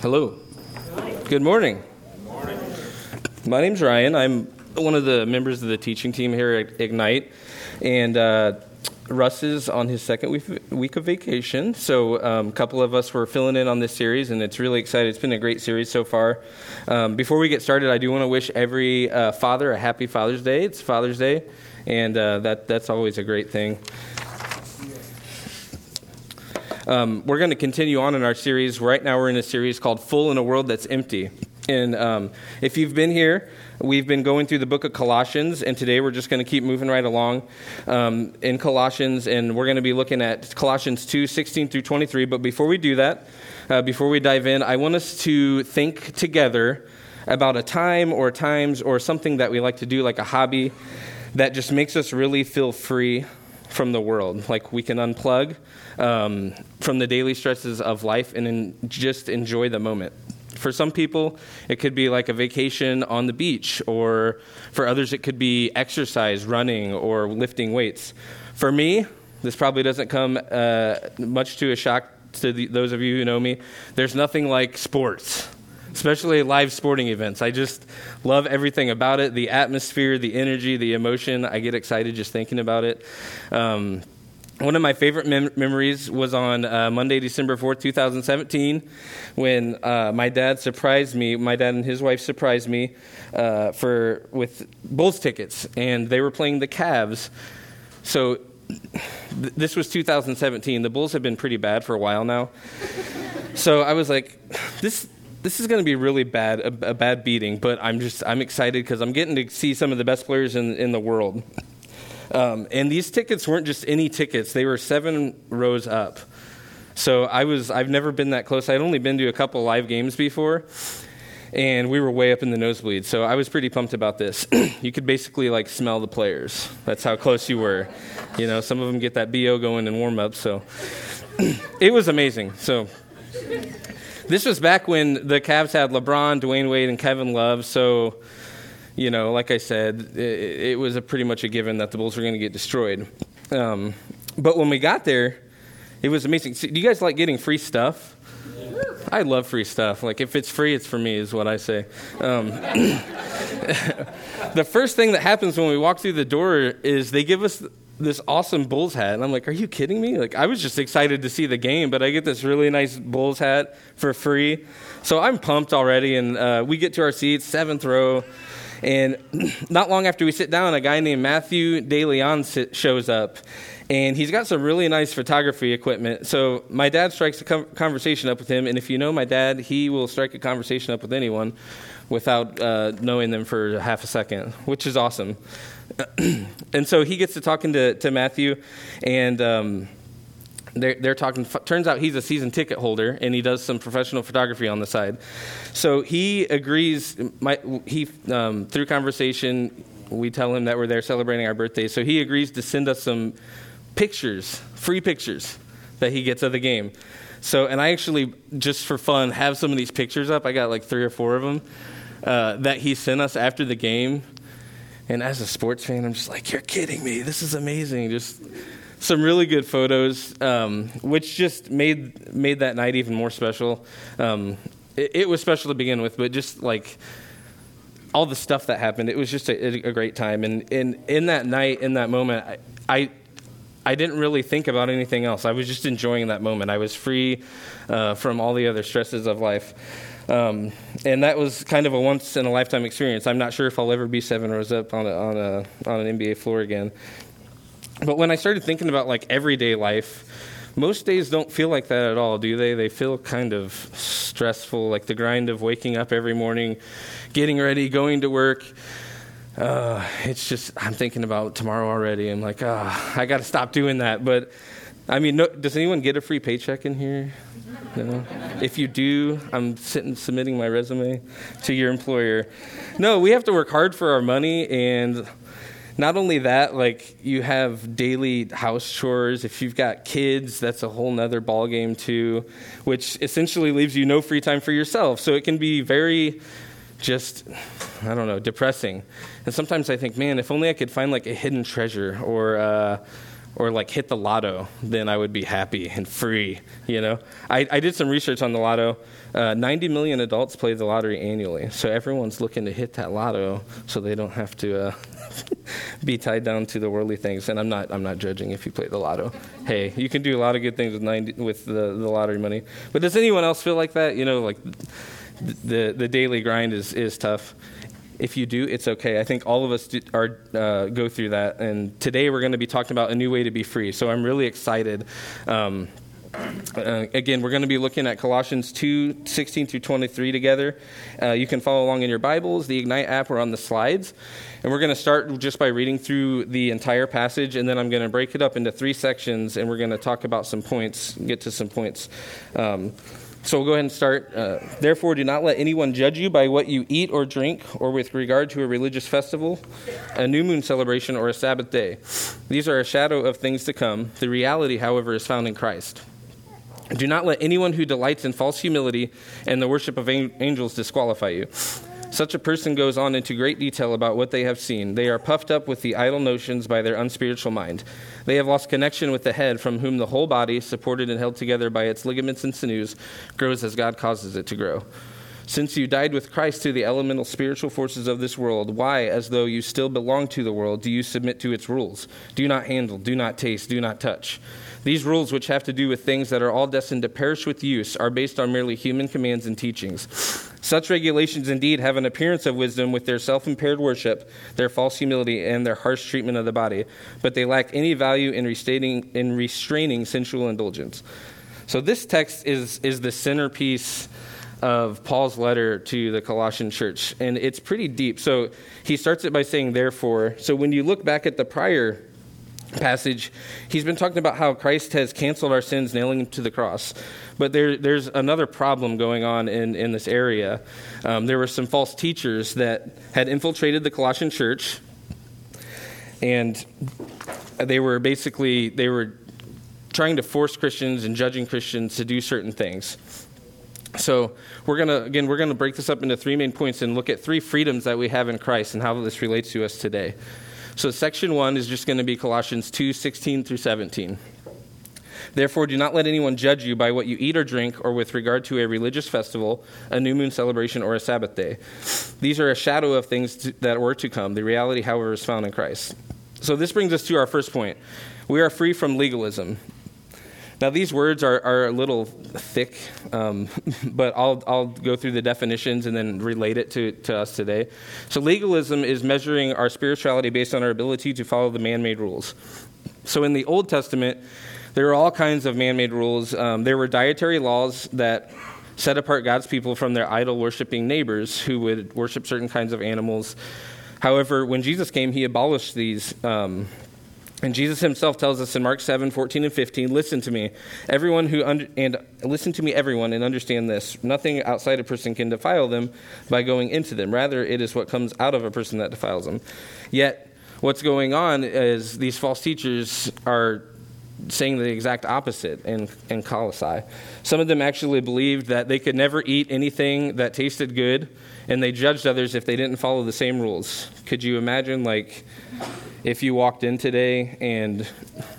Hello. Good morning. Good morning. My name's Ryan. I'm one of the members of the teaching team here at Ignite. And uh, Russ is on his second week, of vacation. So um, a couple of us were filling in on this series, and it's really exciting. It's been a great series so far. Um, before we get started, I do want to wish every uh, father a happy Father's Day. It's Father's Day, and uh, that, that's always a great thing. Um, we're going to continue on in our series. Right now, we're in a series called Full in a World That's Empty. And um, if you've been here, we've been going through the book of Colossians, and today we're just going to keep moving right along um, in Colossians, and we're going to be looking at Colossians 2 16 through 23. But before we do that, uh, before we dive in, I want us to think together about a time or times or something that we like to do, like a hobby, that just makes us really feel free from the world. Like we can unplug um, from the daily stresses of life and in, just enjoy the moment. For some people, it could be like a vacation on the beach, or for others, it could be exercise, running, or lifting weights. For me, this probably doesn't come uh, much to a shock to the, those of you who know me. There's nothing like sports, especially live sporting events. I just love everything about it the atmosphere, the energy, the emotion. I get excited just thinking about it. Um, one of my favorite mem- memories was on uh, Monday, December 4th, 2017, when uh, my dad surprised me. My dad and his wife surprised me uh, for with Bulls tickets, and they were playing the Cavs. So th- this was 2017. The Bulls have been pretty bad for a while now. so I was like, this this is going to be really bad, a, a bad beating. But I'm just I'm excited because I'm getting to see some of the best players in in the world. Um, and these tickets weren't just any tickets, they were seven rows up. So I was, I've never been that close. I'd only been to a couple live games before, and we were way up in the nosebleed. So I was pretty pumped about this. you could basically like smell the players. That's how close you were. You know, some of them get that BO going in warm up. So it was amazing. So this was back when the Cavs had LeBron, Dwyane Wade, and Kevin Love. So you know, like I said, it, it was a pretty much a given that the Bulls were going to get destroyed. Um, but when we got there, it was amazing. do you guys like getting free stuff? I love free stuff. Like if it's free, it's for me, is what I say. Um, the first thing that happens when we walk through the door is they give us this awesome Bulls hat, and I'm like, "Are you kidding me?" Like I was just excited to see the game, but I get this really nice Bulls hat for free, so I'm pumped already. And uh, we get to our seats, seventh row. And not long after we sit down, a guy named Matthew DeLeon shows up. And he's got some really nice photography equipment. So my dad strikes a conversation up with him. And if you know my dad, he will strike a conversation up with anyone without uh, knowing them for half a second, which is awesome. and so he gets to talking to, to Matthew. And. Um, they're, they're talking. Turns out he's a season ticket holder and he does some professional photography on the side. So he agrees. My, he um, through conversation, we tell him that we're there celebrating our birthday. So he agrees to send us some pictures, free pictures that he gets of the game. So, and I actually, just for fun, have some of these pictures up. I got like three or four of them uh, that he sent us after the game. And as a sports fan, I'm just like, you're kidding me. This is amazing. Just some really good photos, um, which just made made that night even more special. Um, it, it, was special to begin with, but just like all the stuff that happened, it was just a, a great time. And, and in that night, in that moment, I, I, I didn't really think about anything else. I was just enjoying that moment. I was free uh, from all the other stresses of life. Um, and that was kind of a once in a lifetime experience. I'm not sure if I'll ever be seven rows up on a, on a on an NBA floor again. But when I started thinking about like everyday life, most days don't feel like that at all, do they? They feel kind of stressful, like the grind of waking up every morning, getting ready, going to work. Uh, it's just, I'm thinking about tomorrow already. I'm like, ah, I got to stop doing that. But I mean, no, does anyone get a free paycheck in here? No? If you do, I'm sitting submitting my resume to your employer. No, we have to work hard for our money and not only that, like you have daily house chores. If you've got kids, that's a whole nother ballgame too, which essentially leaves you no free time for yourself. So it can be very just I don't know, depressing. And sometimes I think, man, if only I could find like a hidden treasure or uh, or like hit the lotto, then I would be happy and free. You know, I, I did some research on the lotto. Uh, 90 million adults play the lottery annually, so everyone's looking to hit that lotto so they don't have to uh, be tied down to the worldly things. And I'm not I'm not judging if you play the lotto. Hey, you can do a lot of good things with 90 with the, the lottery money. But does anyone else feel like that? You know, like the the daily grind is is tough if you do, it's okay. I think all of us do, are uh, go through that, and today we're going to be talking about a new way to be free. So I'm really excited. Um, uh, again, we're going to be looking at Colossians 2 16 through 23 together. Uh, you can follow along in your Bibles, the Ignite app, or on the slides. And we're going to start just by reading through the entire passage, and then I'm going to break it up into three sections, and we're going to talk about some points, get to some points. Um, so we'll go ahead and start. Uh, Therefore, do not let anyone judge you by what you eat or drink, or with regard to a religious festival, a new moon celebration, or a Sabbath day. These are a shadow of things to come. The reality, however, is found in Christ. Do not let anyone who delights in false humility and the worship of angels disqualify you. Such a person goes on into great detail about what they have seen. They are puffed up with the idle notions by their unspiritual mind. They have lost connection with the head, from whom the whole body, supported and held together by its ligaments and sinews, grows as God causes it to grow. Since you died with Christ to the elemental spiritual forces of this world, why, as though you still belong to the world, do you submit to its rules? Do not handle, do not taste, do not touch. These rules, which have to do with things that are all destined to perish with use, are based on merely human commands and teachings. Such regulations indeed have an appearance of wisdom with their self impaired worship, their false humility, and their harsh treatment of the body, but they lack any value in restraining, in restraining sensual indulgence. So, this text is, is the centerpiece of Paul's letter to the Colossian church, and it's pretty deep. So, he starts it by saying, therefore. So, when you look back at the prior passage, he's been talking about how Christ has canceled our sins, nailing them to the cross. But there, there's another problem going on in, in this area. Um, there were some false teachers that had infiltrated the Colossian church, and they were basically they were trying to force Christians and judging Christians to do certain things. So we're gonna again we're gonna break this up into three main points and look at three freedoms that we have in Christ and how this relates to us today. So, section one is just going to be Colossians 2 16 through 17. Therefore, do not let anyone judge you by what you eat or drink, or with regard to a religious festival, a new moon celebration, or a Sabbath day. These are a shadow of things to, that were to come. The reality, however, is found in Christ. So, this brings us to our first point. We are free from legalism. Now, these words are, are a little thick, um, but I'll, I'll go through the definitions and then relate it to, to us today. So, legalism is measuring our spirituality based on our ability to follow the man made rules. So, in the Old Testament, there are all kinds of man made rules. Um, there were dietary laws that set apart God's people from their idol worshiping neighbors who would worship certain kinds of animals. However, when Jesus came, he abolished these um, and Jesus himself tells us in Mark 7, 14 and 15, listen to me, everyone who, under, and listen to me, everyone, and understand this. Nothing outside a person can defile them by going into them. Rather, it is what comes out of a person that defiles them. Yet, what's going on is these false teachers are saying the exact opposite in, in Colossae. Some of them actually believed that they could never eat anything that tasted good, and they judged others if they didn't follow the same rules. Could you imagine, like, if you walked in today and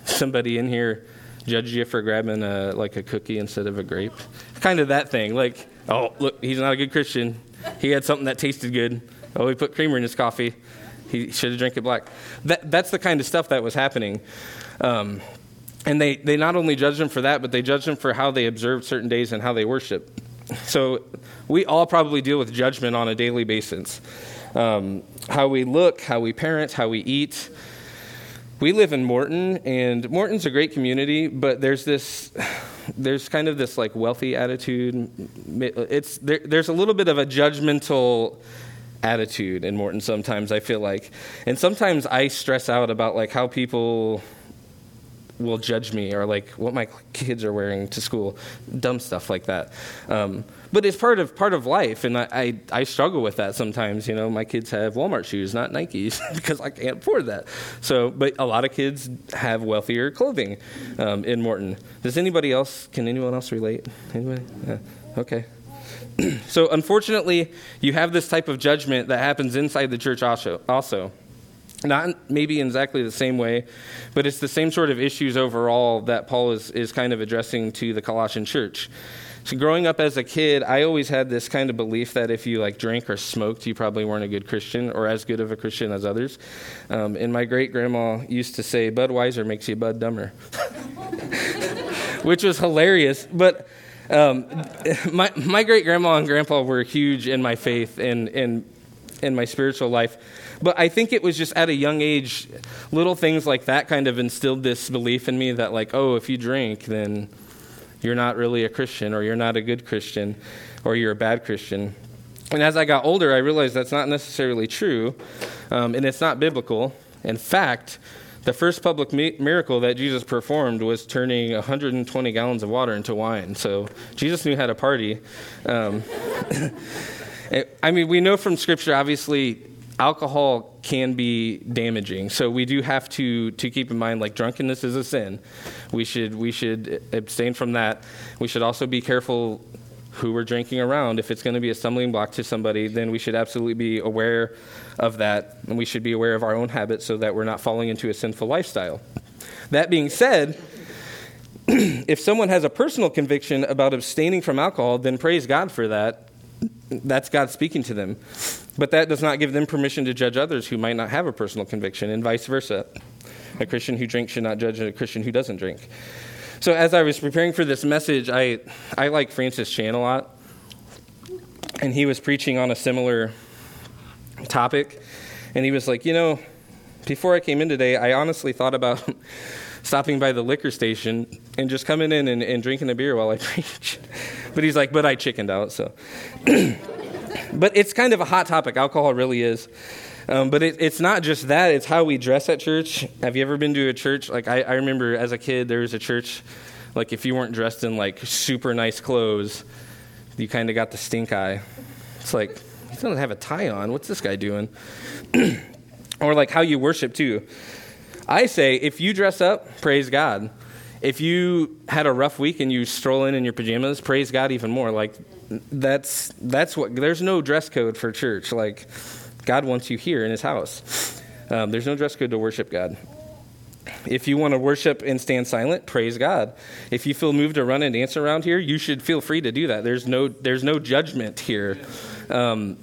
somebody in here judged you for grabbing a, like a cookie instead of a grape? Kind of that thing. Like, oh, look, he's not a good Christian. He had something that tasted good. Oh, he put creamer in his coffee. He should have drank it black. That, that's the kind of stuff that was happening. Um, and they, they not only judged them for that, but they judged them for how they observed certain days and how they worship. So we all probably deal with judgment on a daily basis. Um, how we look, how we parent, how we eat. We live in Morton, and Morton's a great community, but there's this, there's kind of this like wealthy attitude. It's there, there's a little bit of a judgmental attitude in Morton sometimes. I feel like, and sometimes I stress out about like how people will judge me or like what my kids are wearing to school, dumb stuff like that. Um, but it's part of part of life, and I, I, I struggle with that sometimes. You know, my kids have Walmart shoes, not Nikes, because I can't afford that. So, but a lot of kids have wealthier clothing um, in Morton. Does anybody else? Can anyone else relate? Anybody? Yeah. Okay. so, unfortunately, you have this type of judgment that happens inside the church also. Not maybe in exactly the same way, but it's the same sort of issues overall that Paul is, is kind of addressing to the Colossian church. So growing up as a kid, I always had this kind of belief that if you like drank or smoked, you probably weren't a good Christian or as good of a Christian as others. Um, and my great grandma used to say, "Budweiser makes you bud dumber," which was hilarious. But um, my my great grandma and grandpa were huge in my faith and in in my spiritual life. But I think it was just at a young age, little things like that kind of instilled this belief in me that, like, oh, if you drink, then you're not really a Christian, or you're not a good Christian, or you're a bad Christian. And as I got older, I realized that's not necessarily true, um, and it's not biblical. In fact, the first public mi- miracle that Jesus performed was turning 120 gallons of water into wine. So Jesus knew how to party. Um, I mean, we know from Scripture, obviously, alcohol can be damaging. So we do have to to keep in mind like drunkenness is a sin. We should we should abstain from that. We should also be careful who we're drinking around. If it's going to be a stumbling block to somebody, then we should absolutely be aware of that and we should be aware of our own habits so that we're not falling into a sinful lifestyle. That being said, if someone has a personal conviction about abstaining from alcohol, then praise God for that that's God speaking to them. But that does not give them permission to judge others who might not have a personal conviction, and vice versa. A Christian who drinks should not judge a Christian who doesn't drink. So, as I was preparing for this message, I, I like Francis Chan a lot. And he was preaching on a similar topic. And he was like, You know, before I came in today, I honestly thought about stopping by the liquor station and just coming in and, and drinking a beer while I preach. but he's like, but I chickened out, so. but it's kind of a hot topic. Alcohol really is. Um, but it, it's not just that, it's how we dress at church. Have you ever been to a church? Like, I, I remember as a kid, there was a church, like, if you weren't dressed in, like, super nice clothes, you kind of got the stink eye. It's like, he doesn't have a tie on. What's this guy doing? or, like, how you worship, too. I say if you dress up, praise God. If you had a rough week and you stroll in in your pajamas, praise God even more. Like that's that's what there's no dress code for church. Like God wants you here in His house. Um, there's no dress code to worship God. If you want to worship and stand silent, praise God. If you feel moved to run and dance around here, you should feel free to do that. There's no there's no judgment here. Um,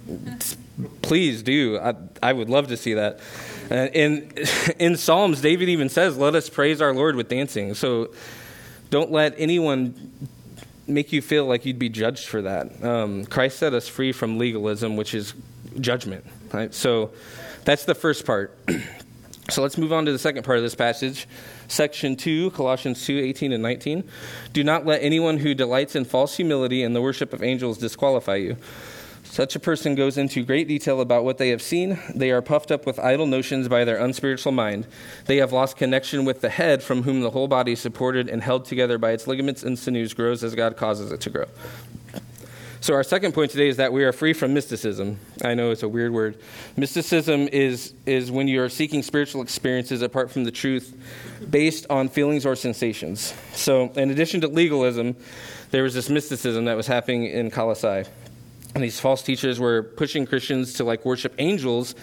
please do. I, I would love to see that. Uh, in, in Psalms, David even says, Let us praise our Lord with dancing. So don't let anyone make you feel like you'd be judged for that. Um, Christ set us free from legalism, which is judgment. Right? So that's the first part. so let's move on to the second part of this passage. Section 2, Colossians 2 18 and 19. Do not let anyone who delights in false humility and the worship of angels disqualify you. Such a person goes into great detail about what they have seen. They are puffed up with idle notions by their unspiritual mind. They have lost connection with the head, from whom the whole body, supported and held together by its ligaments and sinews, grows as God causes it to grow. So, our second point today is that we are free from mysticism. I know it's a weird word. Mysticism is, is when you are seeking spiritual experiences apart from the truth based on feelings or sensations. So, in addition to legalism, there was this mysticism that was happening in Colossae. And these false teachers were pushing Christians to like worship angels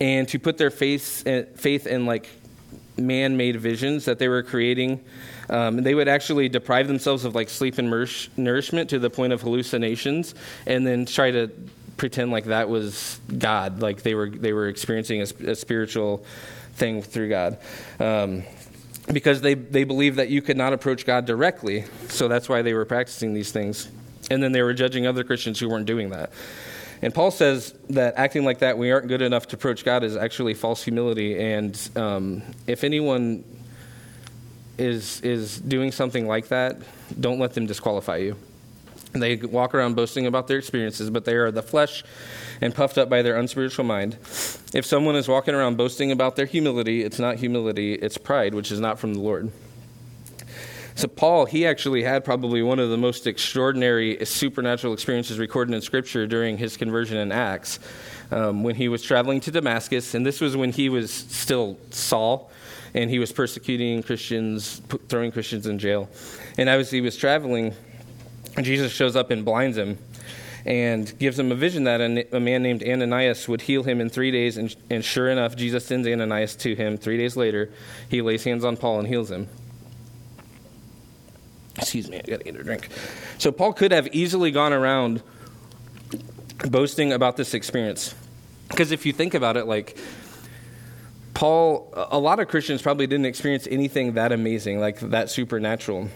and to put their faith, eh, faith in like man made visions that they were creating. Um, they would actually deprive themselves of like sleep and nourishment to the point of hallucinations and then try to pretend like that was God, like they were, they were experiencing a, a spiritual thing through God. Um, because they, they believed that you could not approach God directly. So that's why they were practicing these things. And then they were judging other Christians who weren't doing that. And Paul says that acting like that, we aren't good enough to approach God, is actually false humility. And um, if anyone is is doing something like that, don't let them disqualify you. They walk around boasting about their experiences, but they are the flesh and puffed up by their unspiritual mind. If someone is walking around boasting about their humility, it's not humility, it's pride, which is not from the Lord. So, Paul, he actually had probably one of the most extraordinary supernatural experiences recorded in Scripture during his conversion in Acts. Um, when he was traveling to Damascus, and this was when he was still Saul, and he was persecuting Christians, throwing Christians in jail. And as he was traveling, Jesus shows up and blinds him. and gives him a vision that a, man named Ananias would heal him in three days. And, and sure enough, Jesus sends Ananias to him. Three days later, he lays hands on Paul and heals him. Excuse me, I gotta get a drink. So Paul could have easily gone around boasting about this experience. Because if you think about it, like, Paul, a lot of Christians probably didn't experience anything that amazing, like that supernatural.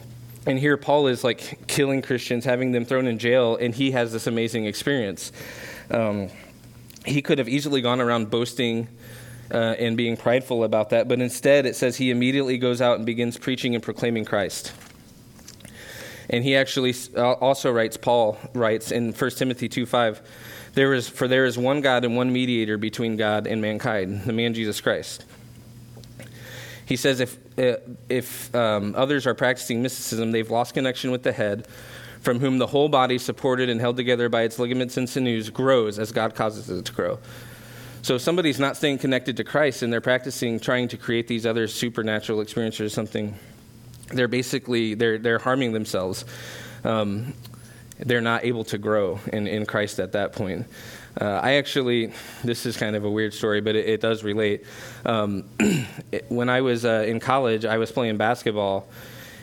And here Paul is like killing Christians, having them thrown in jail, and he has this amazing experience. Um, he could have easily gone around boasting uh, and being prideful about that, but instead it says he immediately goes out and begins preaching and proclaiming Christ. And he actually uh, also writes, Paul writes in 1 Timothy 2 5, there is, for there is one God and one mediator between God and mankind, the man Jesus Christ. He says if, uh, if um, others are practicing mysticism, they've lost connection with the head, from whom the whole body, supported and held together by its ligaments and sinews, grows as God causes it to grow. So if somebody's not staying connected to Christ and they're practicing trying to create these other supernatural experiences or something, they're basically they're they're harming themselves. Um, they're not able to grow in, in Christ at that point. Uh, I actually, this is kind of a weird story, but it, it does relate. Um, it, when I was uh, in college, I was playing basketball,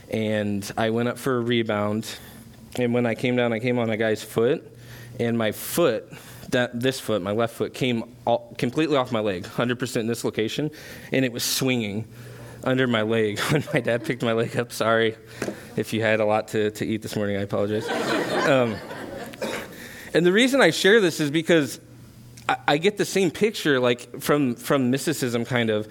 and I went up for a rebound. And when I came down, I came on a guy's foot, and my foot, that, this foot, my left foot, came all, completely off my leg, 100% dislocation, and it was swinging under my leg when my dad picked my leg up. Sorry if you had a lot to, to eat this morning. I apologize. Um, and the reason I share this is because I, I, get the same picture, like from, from mysticism, kind of.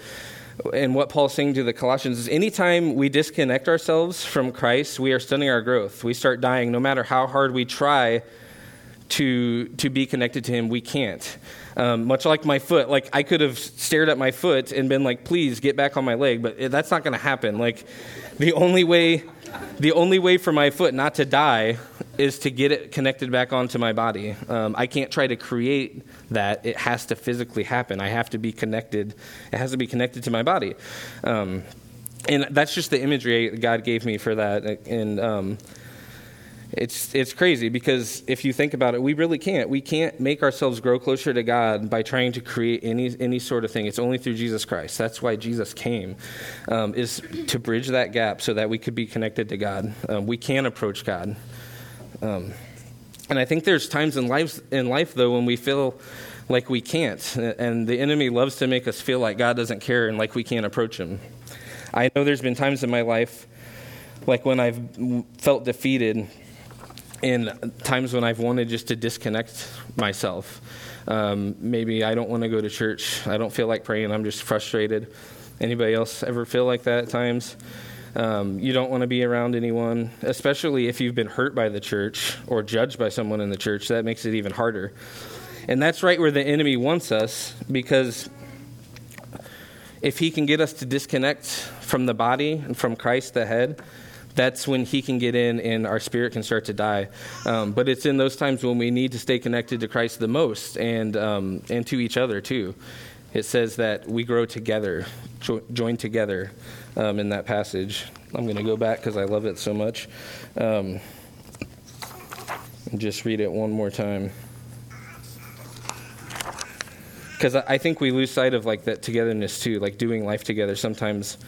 And what Paul's saying to the Colossians is anytime we disconnect ourselves from Christ, we are stunning our growth. We start dying. No matter how hard we try to, to be connected to Him, we can't. Um, much like my foot, like I could have stared at my foot and been like, "Please get back on my leg," but that's not going to happen. Like, the only way, the only way for my foot not to die is to get it connected back onto my body. Um, I can't try to create that; it has to physically happen. I have to be connected. It has to be connected to my body. Um, and that's just the imagery God gave me for that. And um, it's, it's crazy because if you think about it, we really can't. We can't make ourselves grow closer to God by trying to create any, any sort of thing. It's only through Jesus Christ. That's why Jesus came, um, is to bridge that gap so that we could be connected to God. Um, we can approach God. Um, and I think there's times in life, in life, though, when we feel like we can't. And the enemy loves to make us feel like God doesn't care and like we can't approach him. I know there's been times in my life, like when I've felt defeated in times when I've wanted just to disconnect myself. Um, maybe I don't want to go to church. I don't feel like praying. I'm just frustrated. Anybody else ever feel like that at times? Um, you don't want to be around anyone, especially if you've been hurt by the church or judged by someone in the church. That makes it even harder. And that's right where the enemy wants us because if he can get us to disconnect from the body and from Christ, the head, that's when he can get in and our spirit can start to die. Um, but it's in those times when we need to stay connected to Christ the most and, um, and to each other too. It says that we grow together, jo- join together um, in that passage. I'm going to go back because I love it so much. Um, just read it one more time because I think we lose sight of like that togetherness too, like doing life together. Sometimes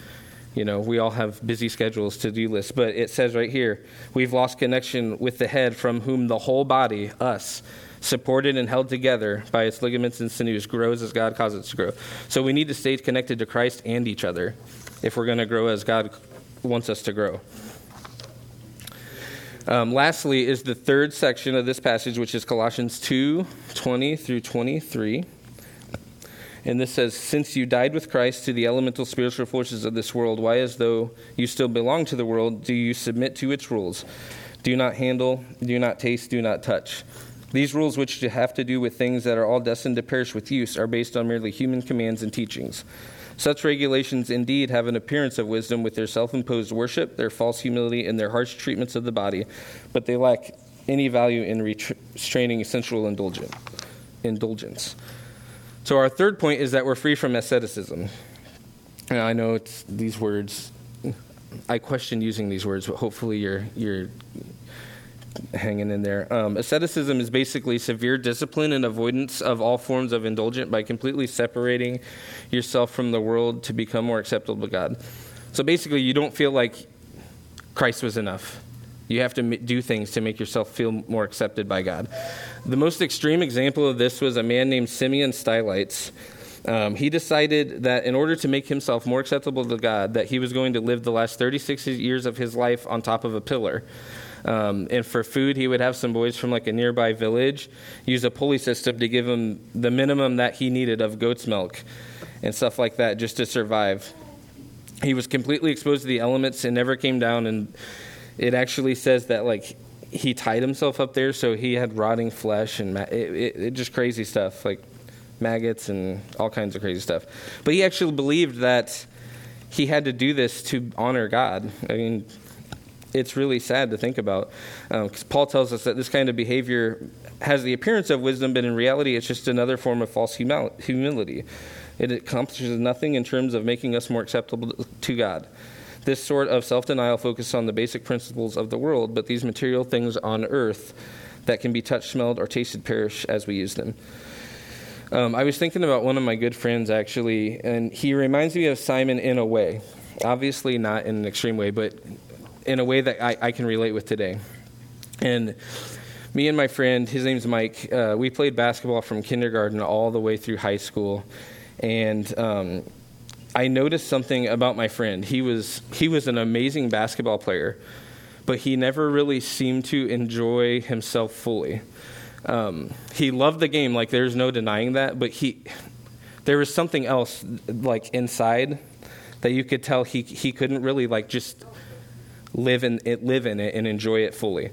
you know, we all have busy schedules, to do lists, but it says right here, we've lost connection with the head from whom the whole body, us, supported and held together by its ligaments and sinews, grows as God causes it to grow. So we need to stay connected to Christ and each other if we're going to grow as God wants us to grow. Um, lastly, is the third section of this passage, which is Colossians 2 20 through 23. And this says, Since you died with Christ to the elemental spiritual forces of this world, why, as though you still belong to the world, do you submit to its rules? Do not handle, do not taste, do not touch. These rules, which have to do with things that are all destined to perish with use, are based on merely human commands and teachings. Such regulations indeed have an appearance of wisdom with their self imposed worship, their false humility, and their harsh treatments of the body, but they lack any value in restraining sensual indulgence. So, our third point is that we're free from asceticism. Now, I know it's these words, I question using these words, but hopefully you're, you're hanging in there. Um, asceticism is basically severe discipline and avoidance of all forms of indulgent by completely separating yourself from the world to become more acceptable to God. So basically, you don't feel like Christ was enough. You have to do things to make yourself feel more accepted by God. The most extreme example of this was a man named Simeon Stylites. Um, he decided that in order to make himself more acceptable to God, that he was going to live the last 36 years of his life on top of a pillar. Um, and for food, he would have some boys from like a nearby village use a pulley system to give him the minimum that he needed of goat's milk and stuff like that just to survive. He was completely exposed to the elements and never came down. And it actually says that like he tied himself up there, so he had rotting flesh and it, it, it just crazy stuff like maggots and all kinds of crazy stuff. But he actually believed that he had to do this to honor God. I mean, it's really sad to think about because um, Paul tells us that this kind of behavior has the appearance of wisdom, but in reality, it's just another form of false humility. It accomplishes nothing in terms of making us more acceptable to God. This sort of self denial focuses on the basic principles of the world, but these material things on earth that can be touched, smelled, or tasted perish as we use them. Um, I was thinking about one of my good friends actually, and he reminds me of Simon in a way. Obviously, not in an extreme way, but in a way that I, I can relate with today. And me and my friend, his name's Mike, uh, we played basketball from kindergarten all the way through high school. And um, I noticed something about my friend. He was, he was an amazing basketball player, but he never really seemed to enjoy himself fully. Um, he loved the game, like there's no denying that, but he, there was something else, like inside, that you could tell he, he couldn't really like just live in it, live in it, and enjoy it fully.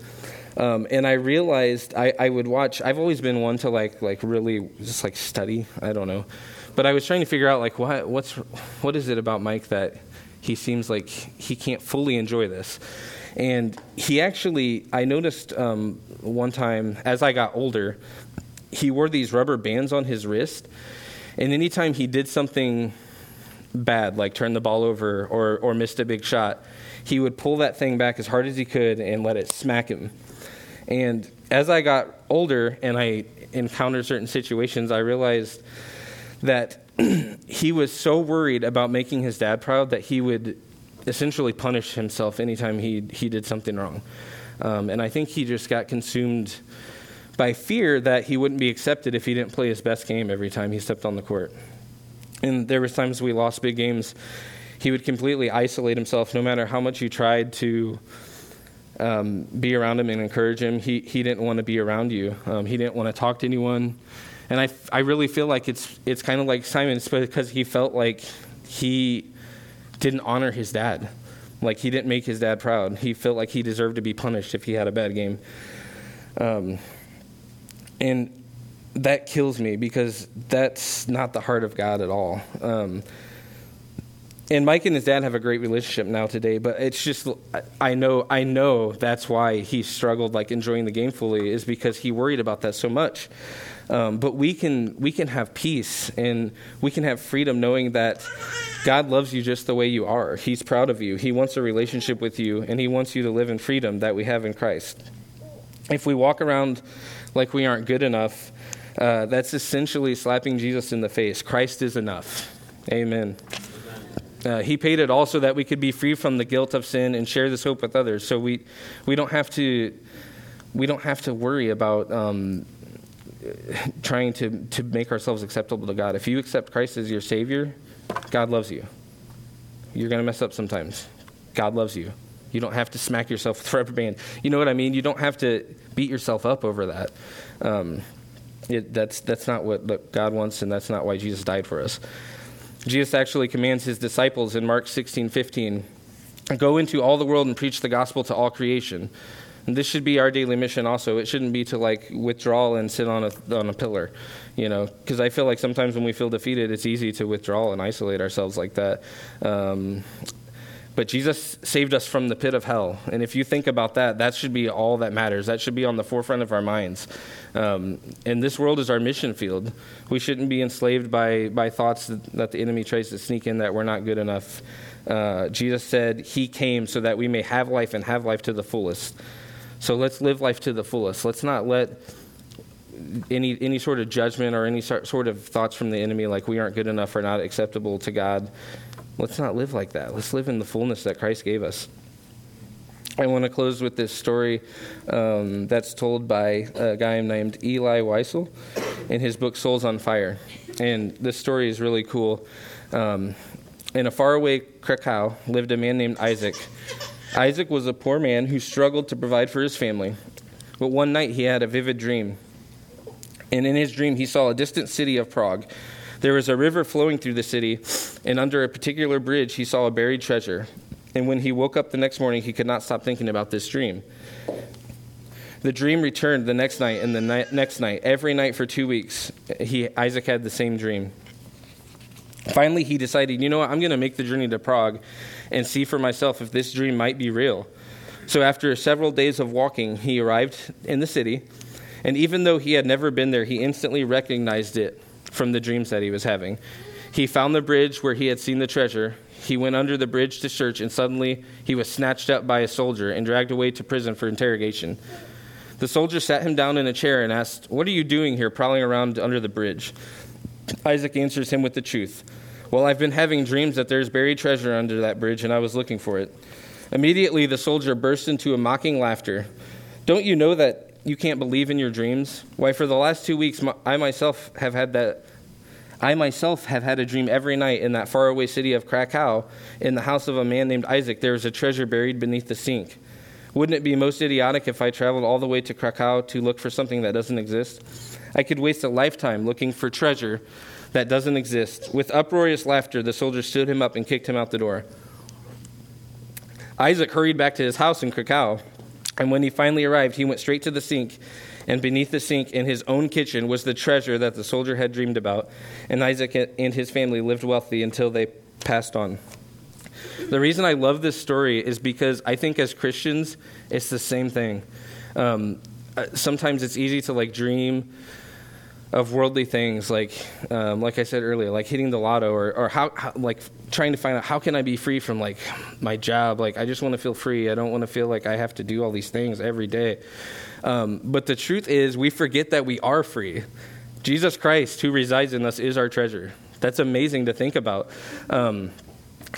Um, and I realized I, I would watch. I've always been one to like like really just like study. I don't know, but I was trying to figure out like what what's what is it about Mike that he seems like he can't fully enjoy this. And he actually, I noticed um, one time as I got older, he wore these rubber bands on his wrist, and anytime he did something bad, like turn the ball over or or missed a big shot, he would pull that thing back as hard as he could and let it smack him. And as I got older and I encountered certain situations, I realized that he was so worried about making his dad proud that he would essentially punish himself anytime he, he did something wrong. Um, and I think he just got consumed by fear that he wouldn't be accepted if he didn't play his best game every time he stepped on the court. And there was times we lost big games he would completely isolate himself no matter how much you tried to um, be around him and encourage him. He, he didn't want to be around you, um, he didn't want to talk to anyone. And I, I really feel like it's, it's kind of like Simon, because he felt like he didn't honor his dad. Like he didn't make his dad proud. He felt like he deserved to be punished if he had a bad game. Um, and that kills me because that's not the heart of God at all. Um, and Mike and his dad have a great relationship now today, but it's just I know I know that's why he struggled like enjoying the game fully is because he worried about that so much. Um, but we can we can have peace and we can have freedom knowing that God loves you just the way you are. He's proud of you. He wants a relationship with you, and He wants you to live in freedom that we have in Christ. If we walk around like we aren't good enough, uh, that's essentially slapping Jesus in the face. Christ is enough. Amen. Uh, he paid it all so that we could be free from the guilt of sin and share this hope with others. So we, we don't have to we don't have to worry about um, trying to, to make ourselves acceptable to God. If you accept Christ as your Savior, God loves you. You're going to mess up sometimes. God loves you. You don't have to smack yourself with rubber band. You know what I mean? You don't have to beat yourself up over that. Um, it, that's, that's not what God wants, and that's not why Jesus died for us. Jesus actually commands his disciples in Mark 16 15 go into all the world and preach the gospel to all creation. This should be our daily mission also. It shouldn't be to like withdraw and sit on a, on a pillar, you know, because I feel like sometimes when we feel defeated, it's easy to withdraw and isolate ourselves like that. Um, but Jesus saved us from the pit of hell. And if you think about that, that should be all that matters. That should be on the forefront of our minds. Um, and this world is our mission field. We shouldn't be enslaved by, by thoughts that, that the enemy tries to sneak in that we're not good enough. Uh, Jesus said he came so that we may have life and have life to the fullest. So let's live life to the fullest. Let's not let any any sort of judgment or any sort of thoughts from the enemy like we aren't good enough or not acceptable to God. Let's not live like that. Let's live in the fullness that Christ gave us. I want to close with this story um, that's told by a guy named Elie Wiesel in his book Souls on Fire. And this story is really cool. Um, in a faraway Krakow lived a man named Isaac. Isaac was a poor man who struggled to provide for his family. But one night he had a vivid dream. And in his dream, he saw a distant city of Prague. There was a river flowing through the city, and under a particular bridge, he saw a buried treasure. And when he woke up the next morning, he could not stop thinking about this dream. The dream returned the next night and the ni- next night. Every night for two weeks, he, Isaac had the same dream. Finally, he decided, you know what, I'm going to make the journey to Prague and see for myself if this dream might be real. So, after several days of walking, he arrived in the city. And even though he had never been there, he instantly recognized it from the dreams that he was having. He found the bridge where he had seen the treasure, he went under the bridge to search, and suddenly he was snatched up by a soldier and dragged away to prison for interrogation. The soldier sat him down in a chair and asked, What are you doing here, prowling around under the bridge? Isaac answers him with the truth. Well, I've been having dreams that there's buried treasure under that bridge, and I was looking for it. Immediately, the soldier burst into a mocking laughter. Don't you know that you can't believe in your dreams? Why, for the last two weeks, I myself have had that I myself have had a dream every night in that faraway city of Krakow, in the house of a man named Isaac, there is a treasure buried beneath the sink. Wouldn't it be most idiotic if I traveled all the way to Krakow to look for something that doesn't exist? I could waste a lifetime looking for treasure that doesn't exist. With uproarious laughter, the soldier stood him up and kicked him out the door. Isaac hurried back to his house in Krakow, and when he finally arrived, he went straight to the sink and beneath the sink in his own kitchen was the treasure that the soldier had dreamed about. And Isaac and his family lived wealthy until they passed on. The reason I love this story is because I think as Christians, it's the same thing. Um, uh, sometimes it's easy to like dream of worldly things, like um, like I said earlier, like hitting the lotto, or or how, how, like trying to find out how can I be free from like my job. Like I just want to feel free. I don't want to feel like I have to do all these things every day. Um, but the truth is, we forget that we are free. Jesus Christ, who resides in us, is our treasure. That's amazing to think about. Um,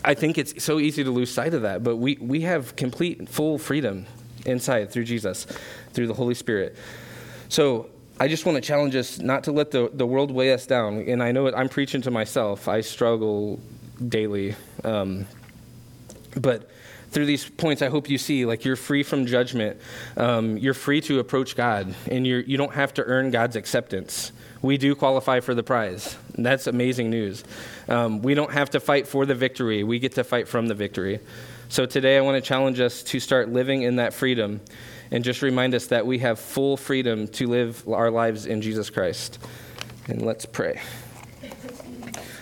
I think it's so easy to lose sight of that, but we, we have complete, full freedom inside through Jesus, through the Holy Spirit. So I just want to challenge us not to let the, the world weigh us down. And I know it, I'm preaching to myself, I struggle daily. Um, but through these points, I hope you see like you're free from judgment. Um, you're free to approach God, and you're, you don't have to earn God's acceptance. We do qualify for the prize. That's amazing news. Um, we don't have to fight for the victory, we get to fight from the victory. So today, I want to challenge us to start living in that freedom and just remind us that we have full freedom to live our lives in Jesus Christ. And let's pray.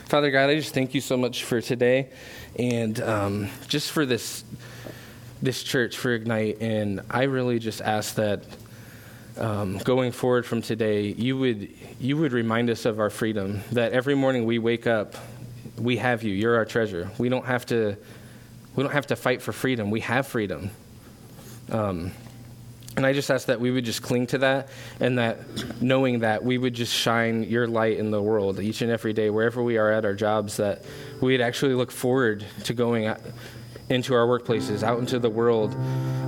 Father God, I just thank you so much for today and um, just for this this church for Ignite. And I really just ask that um, going forward from today, you would you would remind us of our freedom. That every morning we wake up, we have you. You're our treasure. We don't have to we don't have to fight for freedom. We have freedom. Um, and I just ask that we would just cling to that and that knowing that we would just shine your light in the world each and every day, wherever we are at our jobs, that we'd actually look forward to going into our workplaces, out into the world,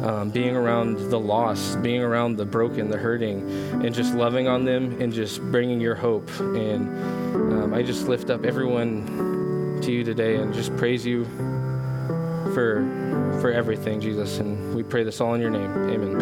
um, being around the lost, being around the broken, the hurting, and just loving on them and just bringing your hope. And um, I just lift up everyone to you today and just praise you for for everything, Jesus. And we pray this all in your name. Amen.